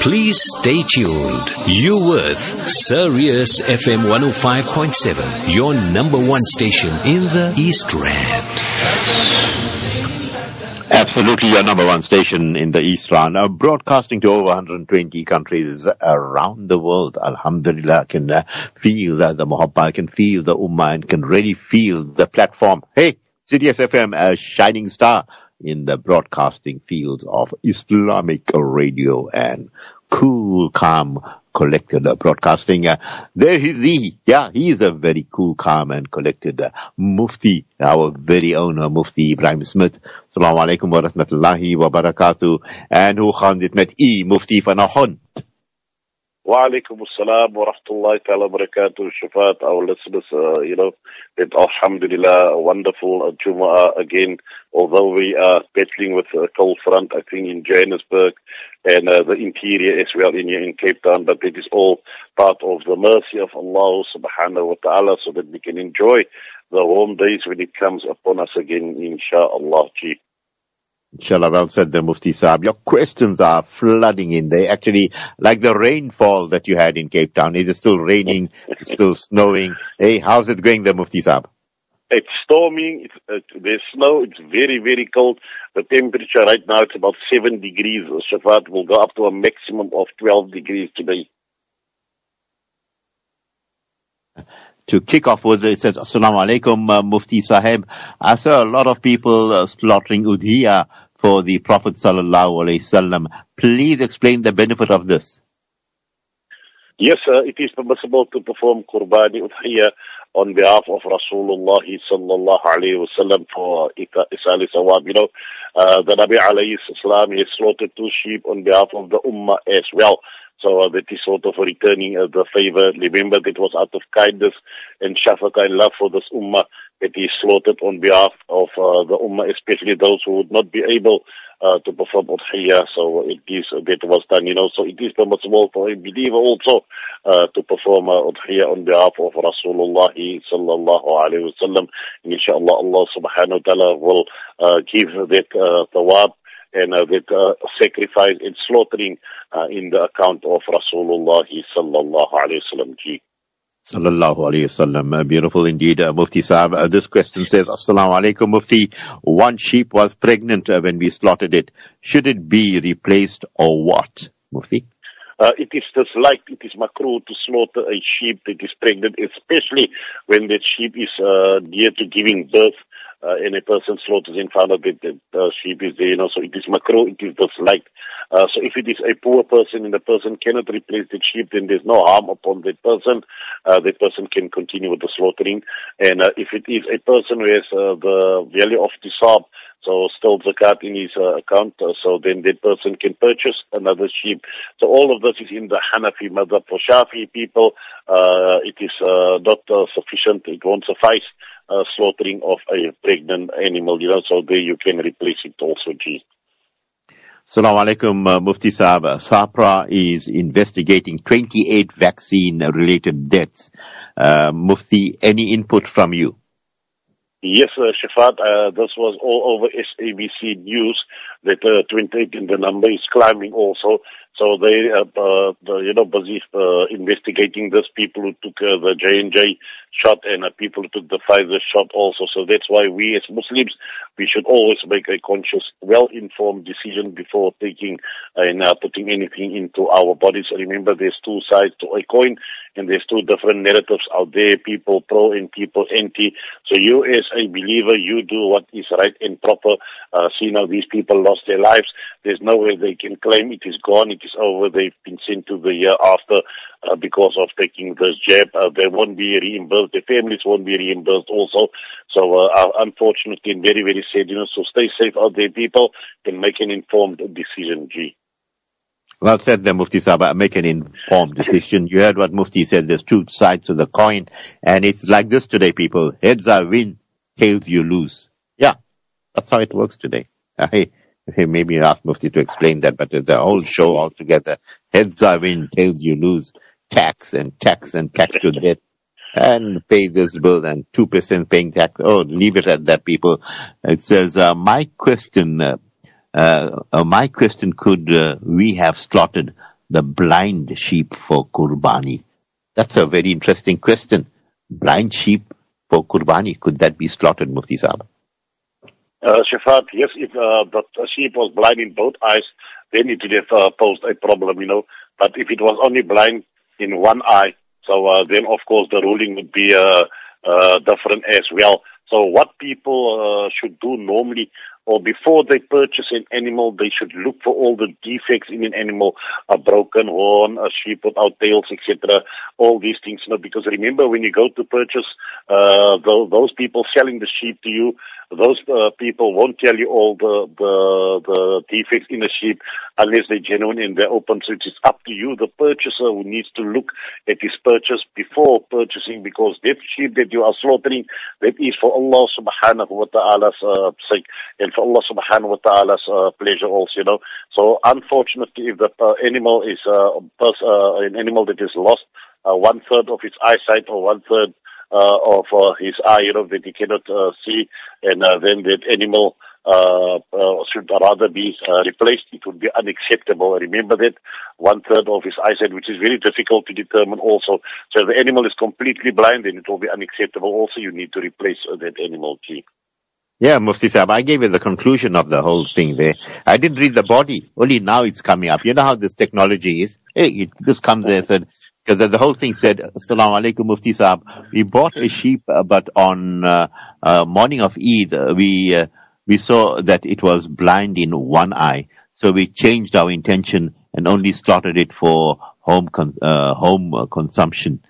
Please stay tuned. You with Sirius FM 105.7, your number one station in the East Rand. Absolutely, your number one station in the East Rand, uh, broadcasting to over 120 countries around the world. Alhamdulillah, I can uh, feel uh, the muhabba, I can feel the ummah, and can really feel the platform. Hey, Sirius FM, a shining star in the broadcasting fields of Islamic radio and cool, calm, collected broadcasting. Uh, there is he. Yeah, he is a very cool, calm and collected uh, Mufti, our very own uh, Mufti Ebrahim Smith. Assalamu alaikum wa rahmatullahi wa barakatuh. And who gaan met u, Mufti vanoggend? Wa-alaikum assalam wa rahmatullahi ta'ala barakatuh. Shafat, our listeners, uh, you know, that alhamdulillah, wonderful uh, again, although we are battling with a cold front, I think in Johannesburg and uh, the interior as well in, in Cape Town, but it is all part of the mercy of Allah subhanahu wa ta'ala so that we can enjoy the warm days when it comes upon us again, inshallah. Gee. Inshallah, well said the Mufti Saab. Your questions are flooding in. They actually, like the rainfall that you had in Cape Town. Is it still raining? Still snowing? Hey, how's it going the Mufti Saab? It's storming. It's, uh, there's snow. It's very, very cold. The temperature right now, it's about 7 degrees. Shafat will go up to a maximum of 12 degrees today. To kick off with it says, Assalamu alaikum, uh, Mufti Sahib. I saw a lot of people uh, slaughtering udhiya for the Prophet sallallahu alaihi wasallam. Please explain the benefit of this. Yes, uh, it is permissible to perform qurbani udhiya on behalf of Rasulullah sallallahu alaihi wasallam for Isali Sawab. You know, uh, the Nabi alayhi he slaughtered two sheep on behalf of the Ummah as well. So uh, that is sort of returning uh, the favor. Remember, that was out of kindness and shafaqah and love for this ummah that he slaughtered on behalf of uh, the ummah, especially those who would not be able uh, to perform udhiyah. So it is, that was done, you know, so it is permissible for a believer also uh, to perform uh, udhiyah on behalf of Rasulullah sallallahu alayhi wa sallam. Inshallah, Allah subhanahu wa ta'ala will uh, give that uh, thawab and uh, with uh, sacrifice and slaughtering uh, in the account of Rasulullah sallallahu alayhi wasallam. Sallallahu alayhi wasallam. Uh, beautiful indeed, uh, Mufti Saab. Uh, this question says, Assalamu alaikum, Mufti. One sheep was pregnant uh, when we slaughtered it. Should it be replaced or what, Mufti? Uh, it is disliked, it is makruh to slaughter a sheep that is pregnant, especially when that sheep is uh, near to giving birth uh, and a person slaughters in front of it, the uh, sheep is there, you know, so it is makruh, it is disliked. Uh, so if it is a poor person and the person cannot replace the sheep, then there's no harm upon that person. Uh, that person can continue with the slaughtering. And uh, if it is a person who has uh, the value of the sab, so still zakat in his uh, account, uh, so then that person can purchase another sheep. So all of this is in the Hanafi madhab. For Shafi people, uh, it is uh, not uh, sufficient, it won't suffice uh, slaughtering of a pregnant animal, you know, so there you can replace it also, G. Assalamu alaikum, uh, Mufti Saab. SAHPRA is investigating 28 vaccine related deaths. Uh, Mufti, any input from you? Yes, uh, Shafat, uh, this was all over SABC News that uh, 28 in the number is climbing also. So they, uh, uh, you know, busy uh, investigating these people who took uh, the J and J shot and uh, people who took the Pfizer shot also. So that's why we as Muslims we should always make a conscious, well-informed decision before taking uh, and uh, putting anything into our bodies. Remember, there's two sides to a coin, and there's two different narratives out there: people pro and people anti. So you, as a believer, you do what is right and proper. Uh, see now these people lost their lives. There's no way they can claim it is gone. It is over. They've been sent to the year after uh, because of taking this jab. Uh, they won't be reimbursed. Their families won't be reimbursed also. So, uh, uh, unfortunately, and very, very sad, you know, so stay safe out there, people, and make an informed decision, G. Well said there, Mufti Saba. Make an informed decision. You heard what Mufti said. There's two sides to the coin. And it's like this today, people. Heads are win, tails you lose. Yeah. That's how it works today. Uh, hey, hey, maybe ask Mufti to explain that, but the whole show altogether. Heads are win, tails you lose. Tax and tax and tax to death and pay this bill and 2% paying tax. Oh, leave it at that, people. It says, uh, my question, uh, uh, uh, my question, could uh, we have slaughtered the blind sheep for Kurbani? That's a very interesting question. Blind sheep for Kurbani, could that be slaughtered, Mufti Saab? Uh, Shafat, yes, if uh, the sheep was blind in both eyes, then it would have uh, posed a problem, you know. But if it was only blind in one eye, so uh, then of course the ruling would be uh, uh, different as well. So what people uh, should do normally or before they purchase an animal, they should look for all the defects in an animal, a broken horn, a sheep without tails, etc. All these things, you know, because remember when you go to purchase, uh, those, those people selling the sheep to you, those uh, people won't tell you all the, the, the defects in a sheep unless they're genuine and they're open. So it's up to you, the purchaser, who needs to look at his purchase before purchasing because that sheep that you are slaughtering, that is for Allah subhanahu wa ta'ala's uh, sake and for Allah subhanahu wa ta'ala's uh, pleasure also, you know. So unfortunately, if the uh, animal is uh, pers- uh, an animal that is lost, uh, one third of its eyesight or one third uh, of uh, his eye, you know, that he cannot uh, see, and uh, then that animal uh, uh, should rather be uh, replaced. It would be unacceptable. Remember that one third of his eyesight, which is very difficult to determine also. So if the animal is completely blind, then it will be unacceptable. Also, you need to replace uh, that animal too. Yeah, Mufti Saab, I gave you the conclusion of the whole thing there. I didn't read the body. Only now it's coming up. You know how this technology is? Hey, it just comes there, said, because the, whole thing said, Assalamu alaikum Mufti Saab, we bought a sheep, uh, but on, uh, uh, morning of Eid, uh, we, uh, we saw that it was blind in one eye. So we changed our intention and only slaughtered it for home, con- home consumption.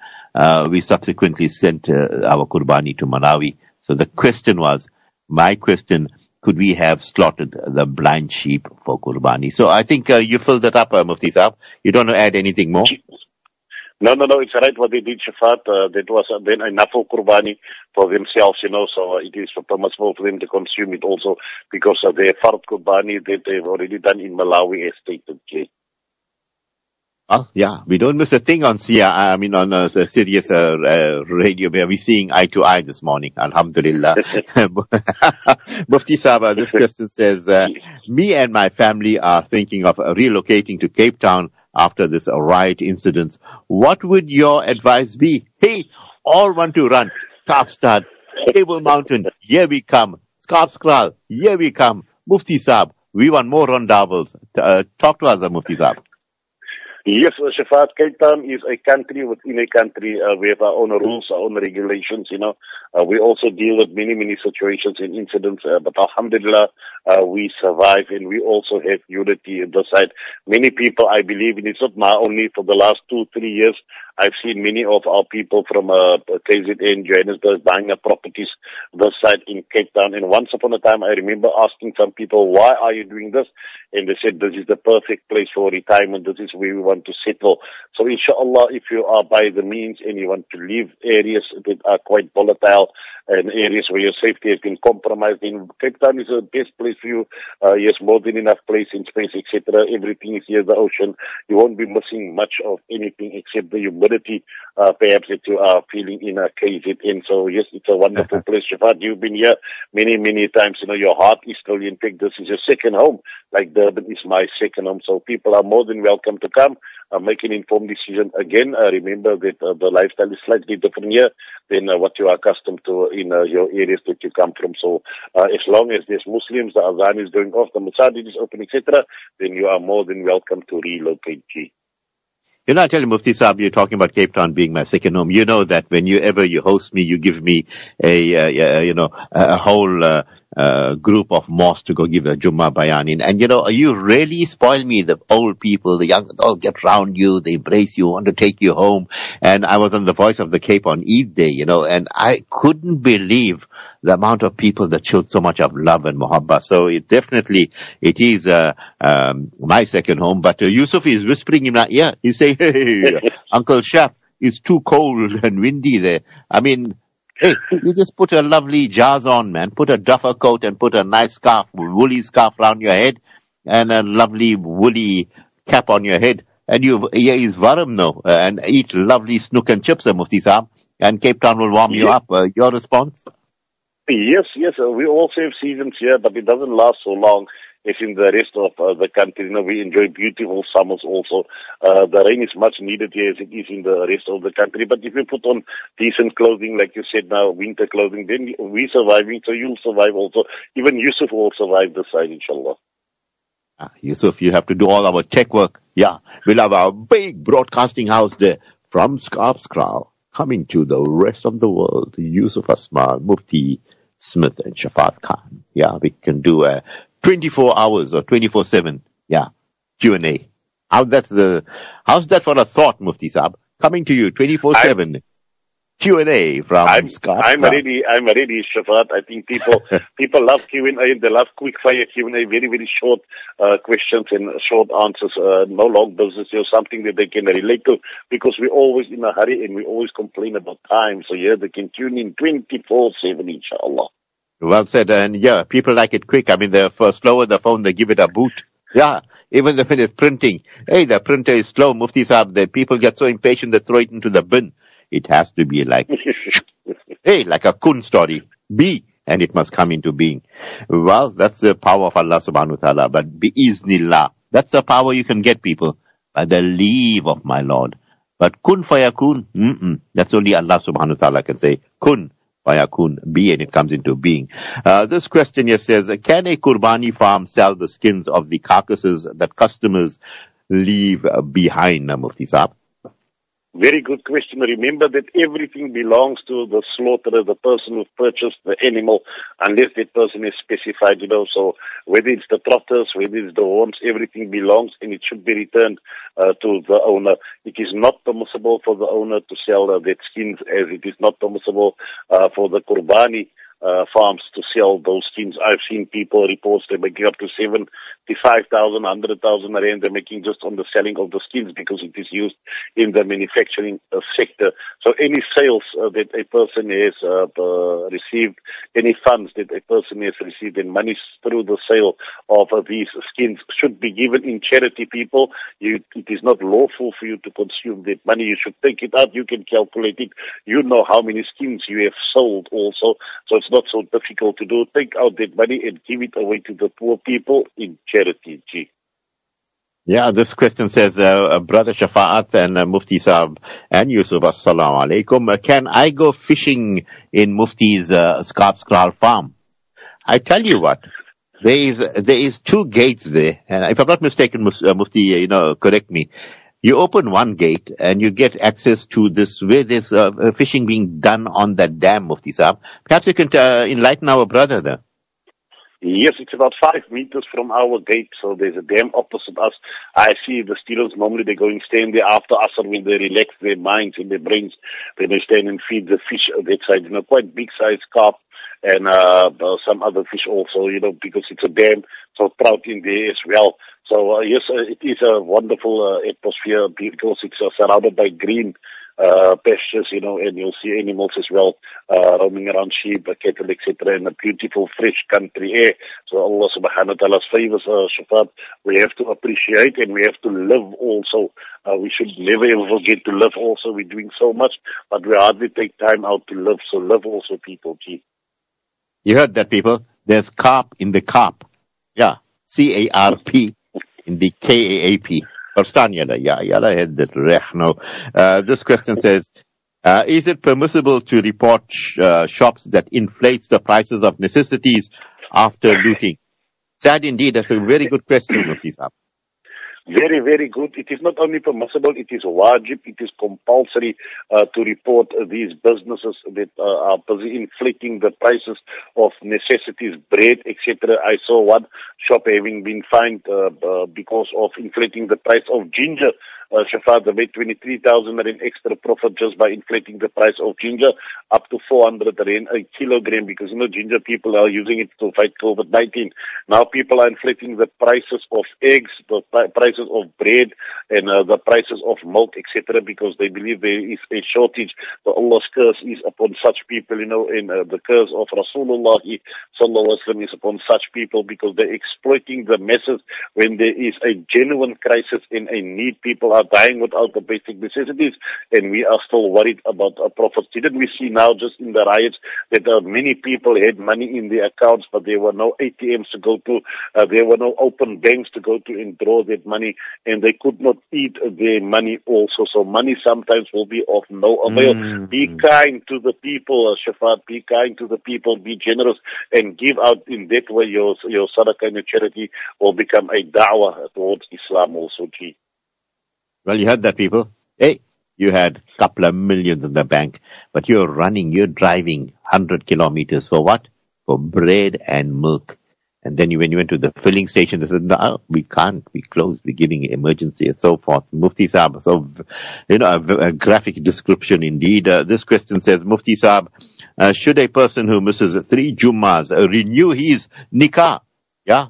We subsequently sent our Qurbani to Malawi. So the question was, my question, could we have slaughtered the blind sheep for Qurbani? So I think you filled that up, Mufti Saab. You don't want to add anything more? No, no, no, it's right what they did, Shafat. Uh, that was uh, then enough for Qurbani for themselves, you know, so uh, it is permissible for them to consume it also because of their Fard Qurbani that they've already done in Malawi as stated. Okay? Oh, yeah, we don't miss a thing on Sia, I mean on uh, Sirius uh, uh, radio where we're seeing eye to eye this morning. Alhamdulillah. Mufti Saba, this question says, uh, me and my family are thinking of relocating to Cape Town after this riot incident. What would your advice be? Hey, all want to run. Kaapstad, Table Mountain, here we come. Skarpskraal, here we come. Mufti Saab, we want more rondavels. Uh, talk to us, Mufti Saab. Yes, Shafat, Cape Town is a country within a country. Uh, we have our own rules, our own regulations, you know. Uh, we also deal with many, many situations and incidents, uh, but alhamdulillah, uh, we survive and we also have unity in the side. Many people, I believe, and it's not only for the last two, three years, I've seen many of our people from uh, KZN, Johannesburg, buying properties this side in Cape Town. And once upon a time, I remember asking some people, why are you doing this? And they said, this is the perfect place for retirement. This is where we want to settle. So inshallah, if you are by the means and you want to leave areas that are quite volatile, and areas where your safety has been compromised. In Cape Town is the best place for you. Uh, yes, more than enough place in space, etc. Everything is here, the ocean. You won't be missing much of anything except the humidity, uh, perhaps that you are feeling in a KZN. So yes, it's a wonderful place. Shafat, you've been here many, many times. You know, your heart is still in fact, this is your second home. Like Durban is my second home. So people are more than welcome to come uh, make an informed decision. Again, uh, remember that uh, the lifestyle is slightly different here than uh, what you are accustomed to in uh, your areas that you come from. So uh, as long as there's Muslims, the Azan is going off, the Masajid is open, etc., then you are more than welcome to relocate. G. You know, I tell you, Mufti Saab, you're talking about Cape Town being my second home. You know that when you host me, you give me a, uh, you know, a whole uh, uh, group of mosques to go give a Jummah bayan in. And you know, you really spoil me. The old people, the young, all get round you, they embrace you, want to take you home. And I was on the Voice of the Cape on Eid Day, you know, and I couldn't believe the amount of people that showed so much of love and muhabba. So it definitely, it is, uh, um, my second home. But uh, Yusuf is whispering in my ear. He's saying, hey, Uncle Shaf, it's too cold and windy there. I mean, hey, you just put a lovely jazz on, man. Put a duffer coat and put a nice scarf, woolly scarf around your head and a lovely woolly cap on your head. And you, yeah, is warm now, uh, and eat lovely snook and chips, uh, Mufti Saab. And Cape Town will warm you up. Uh, your response? Yes, yes, uh, we also have seasons here, but it doesn't last so long. as in the rest of uh, the country. You know, we enjoy beautiful summers also. Uh, the rain is much needed here as it is in the rest of the country. But if you put on decent clothing, like you said now, winter clothing, then we're surviving, so you'll survive also. Even Yusuf will survive this side, inshallah. Ah, Yusuf, you have to do all our tech work. Yeah, we'll have our big broadcasting house there from Scarpscrow coming to the rest of the world. Yusuf Asmal, Mufti Smith and Shafat Khan. Yeah, we can do a 24 hours or 24-7. Yeah, Q&A. How that's the, uh, how's that for a thought, Mufti Saab? Coming to you 24-7. Q&A from I'm, Scott. I'm ready. I'm ready, Shafat. I think people people love Q&A. They love quick fire Q&A. Very very short uh, questions and short answers. Uh, no long business. You know, something that they can relate to because we're always in a hurry and we always complain about time. So yeah, they can tune in 24/7, inshallah. Well said. And yeah, people like it quick. I mean, the for slower the phone, they give it a boot. Yeah. Even if it is printing. Hey, the printer is slow. Mufti Saab, the people get so impatient they throw it into the bin. It has to be like, hey, like a kun story. B, and it must come into being. Well, that's the power of Allah subhanahu wa ta'ala. But biiznillah, that's the power you can get people by the leave of my Lord. But kun fayakun, mm-mm, that's only Allah subhanahu wa ta'ala can say. Kun fayakun, be, and it comes into being. Uh, this question here says, can a kurbani farm sell the skins of the carcasses that customers leave behind, Mufti Saab? Very good question. Remember that everything belongs to the slaughterer, the person who purchased the animal, unless that person is specified, you know. So whether it's the trotters, whether it's the horns, everything belongs and it should be returned uh, to the owner. It is not permissible for the owner to sell uh, that skins as it is not permissible uh, for the kurbani uh, farms to sell those skins. I've seen people reports they're making up to 75,000, 100,000 rand they're making just on the selling of the skins because it is used in the manufacturing uh, sector. So any sales uh, that a person has uh, uh, received, any funds that a person has received and money through the sale of uh, these skins should be given in charity people. You, it is not lawful for you to consume that money. You should take it out. You can calculate it. You know how many skins you have sold also. So it's not so difficult to do. Take out that money and give it away to the poor people in charity. Gee. Yeah, this question says, uh, uh, Brother Shafa'at and uh, Mufti Saab and Yusuf, Assalamu alaikum. Uh, can I go fishing in Mufti's uh, Scarpscrow farm? I tell you what, there is, there is two gates there, and if I'm not mistaken, uh, Mufti, you know, correct me. You open one gate and you get access to this, where there's uh, fishing being done on that dam, of Mufti Saab. Perhaps you can uh, enlighten our brother there. Yes, it's about five meters from our gate, so there's a dam opposite us. I see the students normally they're going stand there after us and when they relax their minds and their brains, then they stand and feed the fish on that side. You know, quite big size carp and uh, some other fish also, you know, because it's a dam, so trout in there as well. So uh, yes, uh, it is a wonderful uh, atmosphere because it's uh, surrounded by green uh, pastures, you know, and you'll see animals as well, uh, roaming around sheep, cattle, etc., in a beautiful, fresh country air. So Allah subhanahu wa ta'ala's favors, uh, Shafat, we have to appreciate and we have to live also. Uh, we should never ever forget to live also. We're doing so much, but we hardly take time out to live. So live also, people, gee. You heard that, people? There's carp in the carp. Yeah. C-A-R-P in the K-A-A-P. Julle? Ja, julle het dit reg nou. Uh, this question says, uh, is it permissible to report sh- uh, shops that inflates the prices of necessities after looting? Sad indeed. That's a very good question, Mufti Saab. Very, very good. It is not only permissible, it is wajib, it is compulsory uh, to report these businesses that uh, are busy inflating the prices of necessities, bread, etc. I saw one shop having been fined uh, uh, because of inflating the price of ginger. Uh, they made 23,000 rand extra profit just by inflating the price of ginger up to 400 rand a kilogram because, you know, ginger people are using it to fight COVID-19. Now people are inflating the prices of eggs, the prices of bread, and uh, the prices of milk, etc., because they believe there is a shortage. So Allah's curse is upon such people, you know, and uh, the curse of Rasulullah is upon such people because they're exploiting the masses when there is a genuine crisis and a need. People are dying without the basic necessities, and we are still worried about our profits. Didn't we see now just in the riots that uh, many people had money in their accounts, but there were no ATMs to go to, uh, there were no open banks to go to and draw that money, and they could not eat their money also. So money sometimes will be of no avail. Mm. Be kind to the people, uh, Shafat. Be kind to the people. Be generous and give out in that way your your sadaqah and your charity will become a da'wah towards Islam also, G. Well, you heard that, people. Hey, you had a couple of millions in the bank, but you're running, you're driving 100 kilometers for what? For bread and milk. And then you, when you went to the filling station, they said, no, we can't, we closed, we're giving emergency and so forth. Mufti Saab, so, you know, a, a graphic description indeed. Uh, this question says, Mufti Saab, uh, should a person who misses three Jummas renew his nikah? Yeah,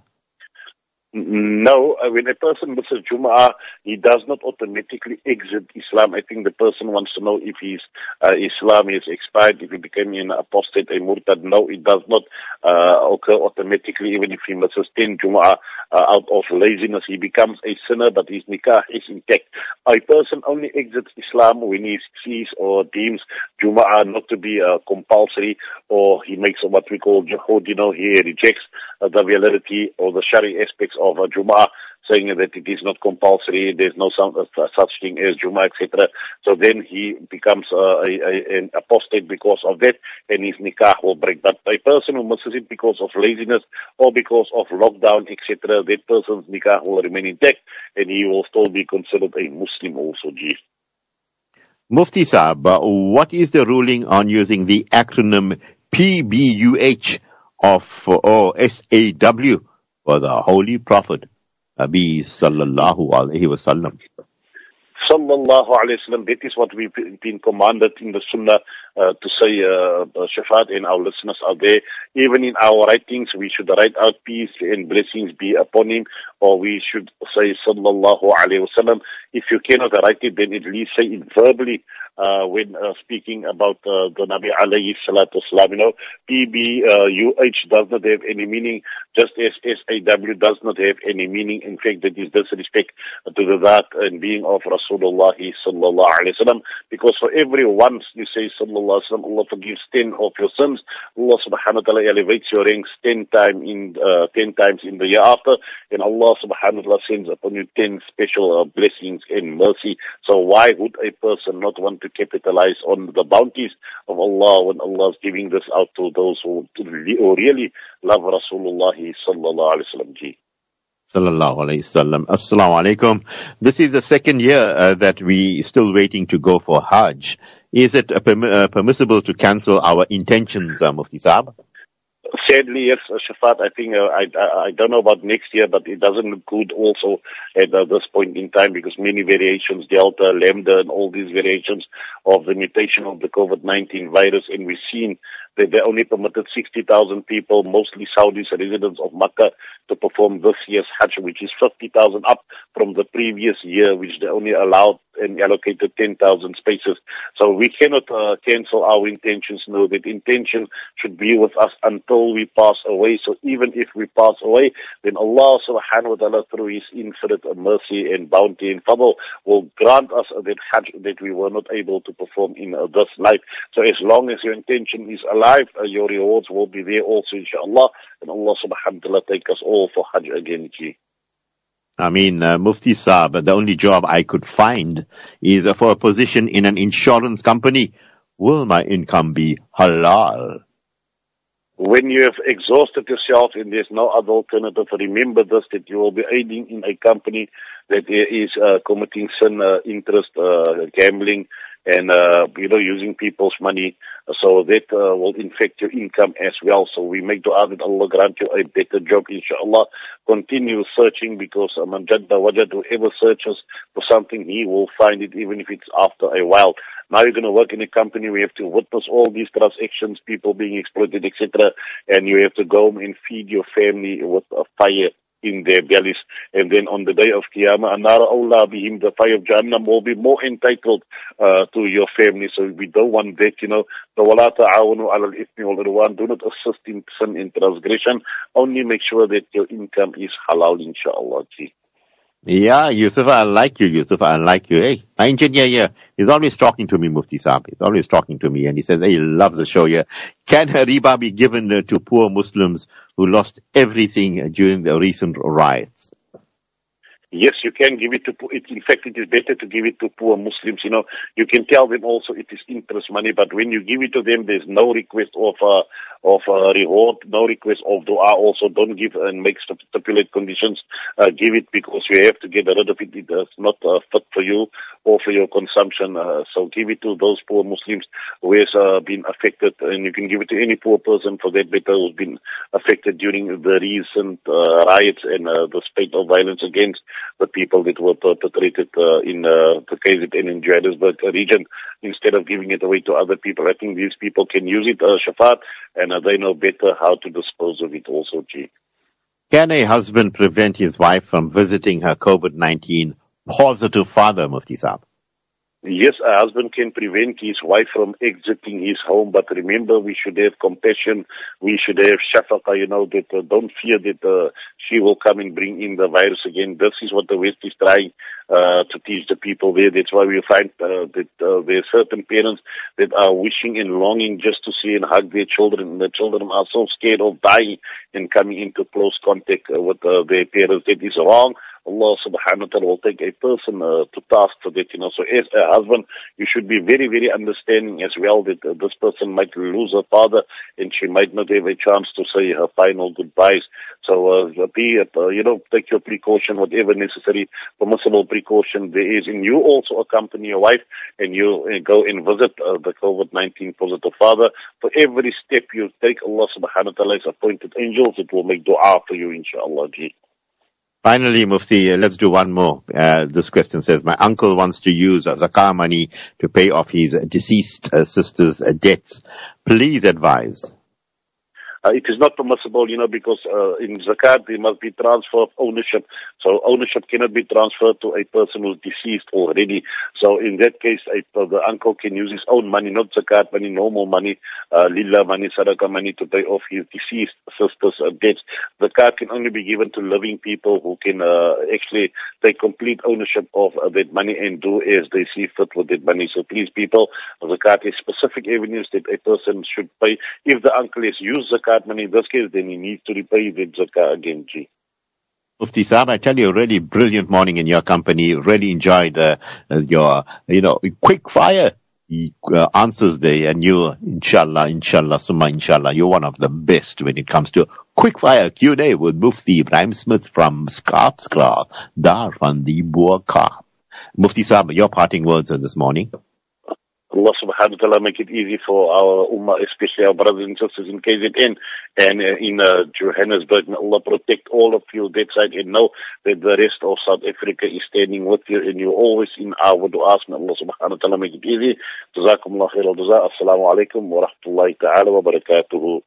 no, uh, when a person misses Jum'ah, he does not automatically exit Islam. I think the person wants to know if his uh, Islam is expired, if he became an apostate, a murtad. No, it does not uh, occur automatically, even if he misses 10 Jum'ah uh, out of laziness. He becomes a sinner, but his nikah is intact. A person only exits Islam when he sees or deems Jum'ah not to be uh, compulsory, or he makes what we call jihad, you know, he rejects uh, the validity or the Shari aspects of a Jum'ah, saying that it is not compulsory, there's no some, uh, such thing as Juma, etc. So then he becomes uh, a, a, an apostate because of that, and his nikah will break. But a person who misses it because of laziness or because of lockdown, etc., that person's nikah will remain intact, and he will still be considered a Muslim also, G. Mufti Saab, uh, what is the ruling on using the acronym PBUH of or SAW for the Holy Prophet, Nabi sallallahu alayhi wasallam. Sallallahu alayhi wasallam. That is what we've been commanded in the Sunnah uh, to say, uh, uh, Shafat, and our listeners out there. Even in our writings, we should write out peace and blessings be upon him, or we should say Sallallahu alayhi wasallam. If you cannot write it, then at least say it verbally uh, when uh, speaking about uh, the Nabi alayhi salatu salam. You know, PBUH does not have any meaning, just as SAW does not have any meaning. In fact, that is disrespect to the that and being of Rasulullah sallallahu alayhi wasallam. Because for every once you say sallallahu alayhi wasallam, Allah forgives ten of your sins. Allah subhanahu wa ta'ala elevates your ranks ten time in uh, ten times in the year after, and Allah subhanahu wa ta'ala sends upon you ten special uh, blessings and mercy. So why would a person not want to to capitalize on the bounties of Allah when Allah is giving this out to those who, who really love Rasulullah sallallahu alaihi wasallam. Sallallahu alayhi wasallam. Assalamu alaikum. This is the second year uh, that we still waiting to go for Hajj. Is it uh, perm- uh, permissible to cancel our intentions, uh, Mufti Saab? Sadly, yes, uh, Shafat, I think, uh, I, I, I don't know about next year, but it doesn't look good also at uh, this point in time because many variations, Delta, Lambda, and all these variations of the mutation of the COVID-19 virus, and we've seen that they only permitted 60,000 people, mostly Saudis, residents of Makkah, to perform this year's Hajj, which is 50,000 up from the previous year, which they only allowed and allocated 10,000 spaces. So we cannot uh, cancel our intentions. No, that intention should be with us until we pass away. So even if we pass away, then Allah subhanahu wa ta'ala through His infinite mercy and bounty and fadl will grant us that Hajj that we were not able to perform in uh, this life. So as long as your intention is alive, uh, your rewards will be there also inshallah. And Allah subhanahu wa ta'ala take us all for Hajj again, G. I mean, uh, Mufti Saab, the only job I could find is uh, for a position in an insurance company. Will my income be halal? When you have exhausted yourself and there's no other alternative, remember this, that you will be aiding in a company that is uh, committing sin, uh, interest, uh, gambling, and, uh, you know, using people's money. So that uh, will infect your income as well. So we make dua that Allah grant you a better job, inshallah. Continue searching because uh, man jadda wajad, whoever searches for something, he will find it even if it's after a while. Now you're going to work in a company you have to witness all these transactions, people being exploited, etc. And you have to go and feed your family with a fire in their bellies. And then on the day of Qiyamah, Anara Allah bihim, the fire of Jahannam will be more entitled uh, to your family. So we don't want that, you know. So wala ta'awanu ala al-ithmi Do not assist in sin and transgression. Only make sure that your income is halal, inshallah. Gee. Yeah, Yusuf, I like you, Yusuf, I like you. Hey, my engineer here, he's always talking to me, Mufti Saab. He's always talking to me and he says hey, he loves the show here. Can riba be given uh, to poor Muslims who lost everything during the recent riots? Yes, you can give it to, it, in fact, it is better to give it to poor Muslims. You know, you can tell them also it is interest money, but when you give it to them, there's no request of, uh, of uh, reward, no request of dua. Also, don't give and make stipulate conditions. Uh, give it because you have to get rid of it. It is not uh, fit for you or for your consumption. Uh, so give it to those poor Muslims who has uh, been affected, and you can give it to any poor person for that matter who's been affected during the recent uh, riots and uh, the spate of violence against the people that were perpetrated uh, in uh, the KZN in Johannesburg region. Instead of giving it away to other people, I think these people can use it, uh, Shafat, and uh, they know better how to dispose of it also, G. Can a husband prevent his wife from visiting her COVID-19 positive father, Mufti Saab? Yes, a husband can prevent his wife from exiting his home, but remember we should have compassion. We should have shafaqa, you know, that uh, don't fear that uh, she will come and bring in the virus again. This is what the West is trying uh, to teach the people there. That's why we find uh, that uh, there are certain parents that are wishing and longing just to see and hug their children. The children are so scared of dying and coming into close contact uh, with their parents. That is wrong. Allah subhanahu wa ta'ala will take a person uh, to task for that, you know. So as a husband, you should be very, very understanding as well that uh, this person might lose her father and she might not have a chance to say her final goodbyes. So, uh, be, uh, you know, take your precaution, whatever necessary, permissible precaution there is. And you also accompany your wife and you uh, go and visit uh, the COVID-19 positive father. For every step you take, Allah subhanahu wa ta'ala has appointed angels that will make dua for you, inshallah. Ji. Finally, Mufti, let's do one more. Uh, this question says, my uncle wants to use zakah money to pay off his deceased uh, sister's uh, debts. Please advise. Uh, it is not permissible, you know, because uh, in zakat there must be transfer of ownership. So ownership cannot be transferred to a person who's deceased already. So in that case, a, the uncle can use his own money, not zakat money, normal money, uh, lillah money, sadaqah money to pay off his deceased sister's uh, debts. Zakat can only be given to living people who can uh, actually take complete ownership of uh, that money and do as they see fit with that money. So please, people, the zakat is specific avenues that a person should pay. If the uncle has used zakat money in this case, then he needs to repay the zakat again, G. Mufti Saab, I tell you, really brilliant morning in your company. Really enjoyed uh, your, you know, quick fire uh, answers there. And you, inshallah, inshallah, summa inshallah, you're one of the best when it comes to quick fire Q&A with Mufti Ebrahim Smith from Skarpskraal, Dar van the Boerkaap. Mufti Saab, your parting words this morning. Allah subhanahu wa ta'ala make it easy for our ummah, especially our brothers and sisters in KZN and uh, in uh, Johannesburg. May Allah protect all of you that side and know that the rest of South Africa is standing with you and you're always in our du'as. May Allah subhanahu wa ta'ala make it easy. Jazakum Allah khair al-jaza. Assalamu alaikum wa rahmatullahi ta'ala wa barakatuhu.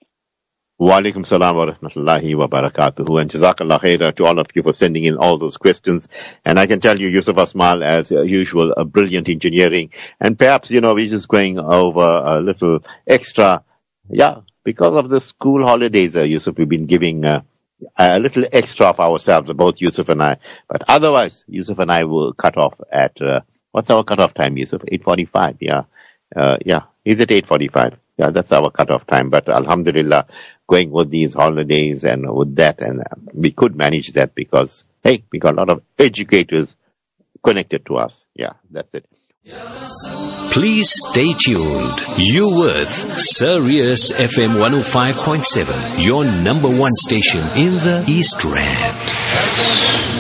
Wa alaikum salam wa rahmatullahi wa barakatuhu. And jazakallah khair to all of you for sending in all those questions. And I can tell you, Yusuf Asmal, as usual, a brilliant engineering. And perhaps, you know, we're just going over a little extra. Yeah, because of the school holidays, uh, Yusuf, we've been giving uh, a little extra of ourselves, both Yusuf and I. But otherwise, Yusuf and I will cut off at, uh, what's our cutoff time, Yusuf? 8.45, yeah. Uh, yeah. Is it 8.45? Yeah, that's our cutoff time. But Alhamdulillah, going with these holidays and with that. And we could manage that because, hey, we got a lot of educators connected to us. Yeah, that's it. Please stay tuned. You with Sirius FM 105.7, your number one station in the East Rand.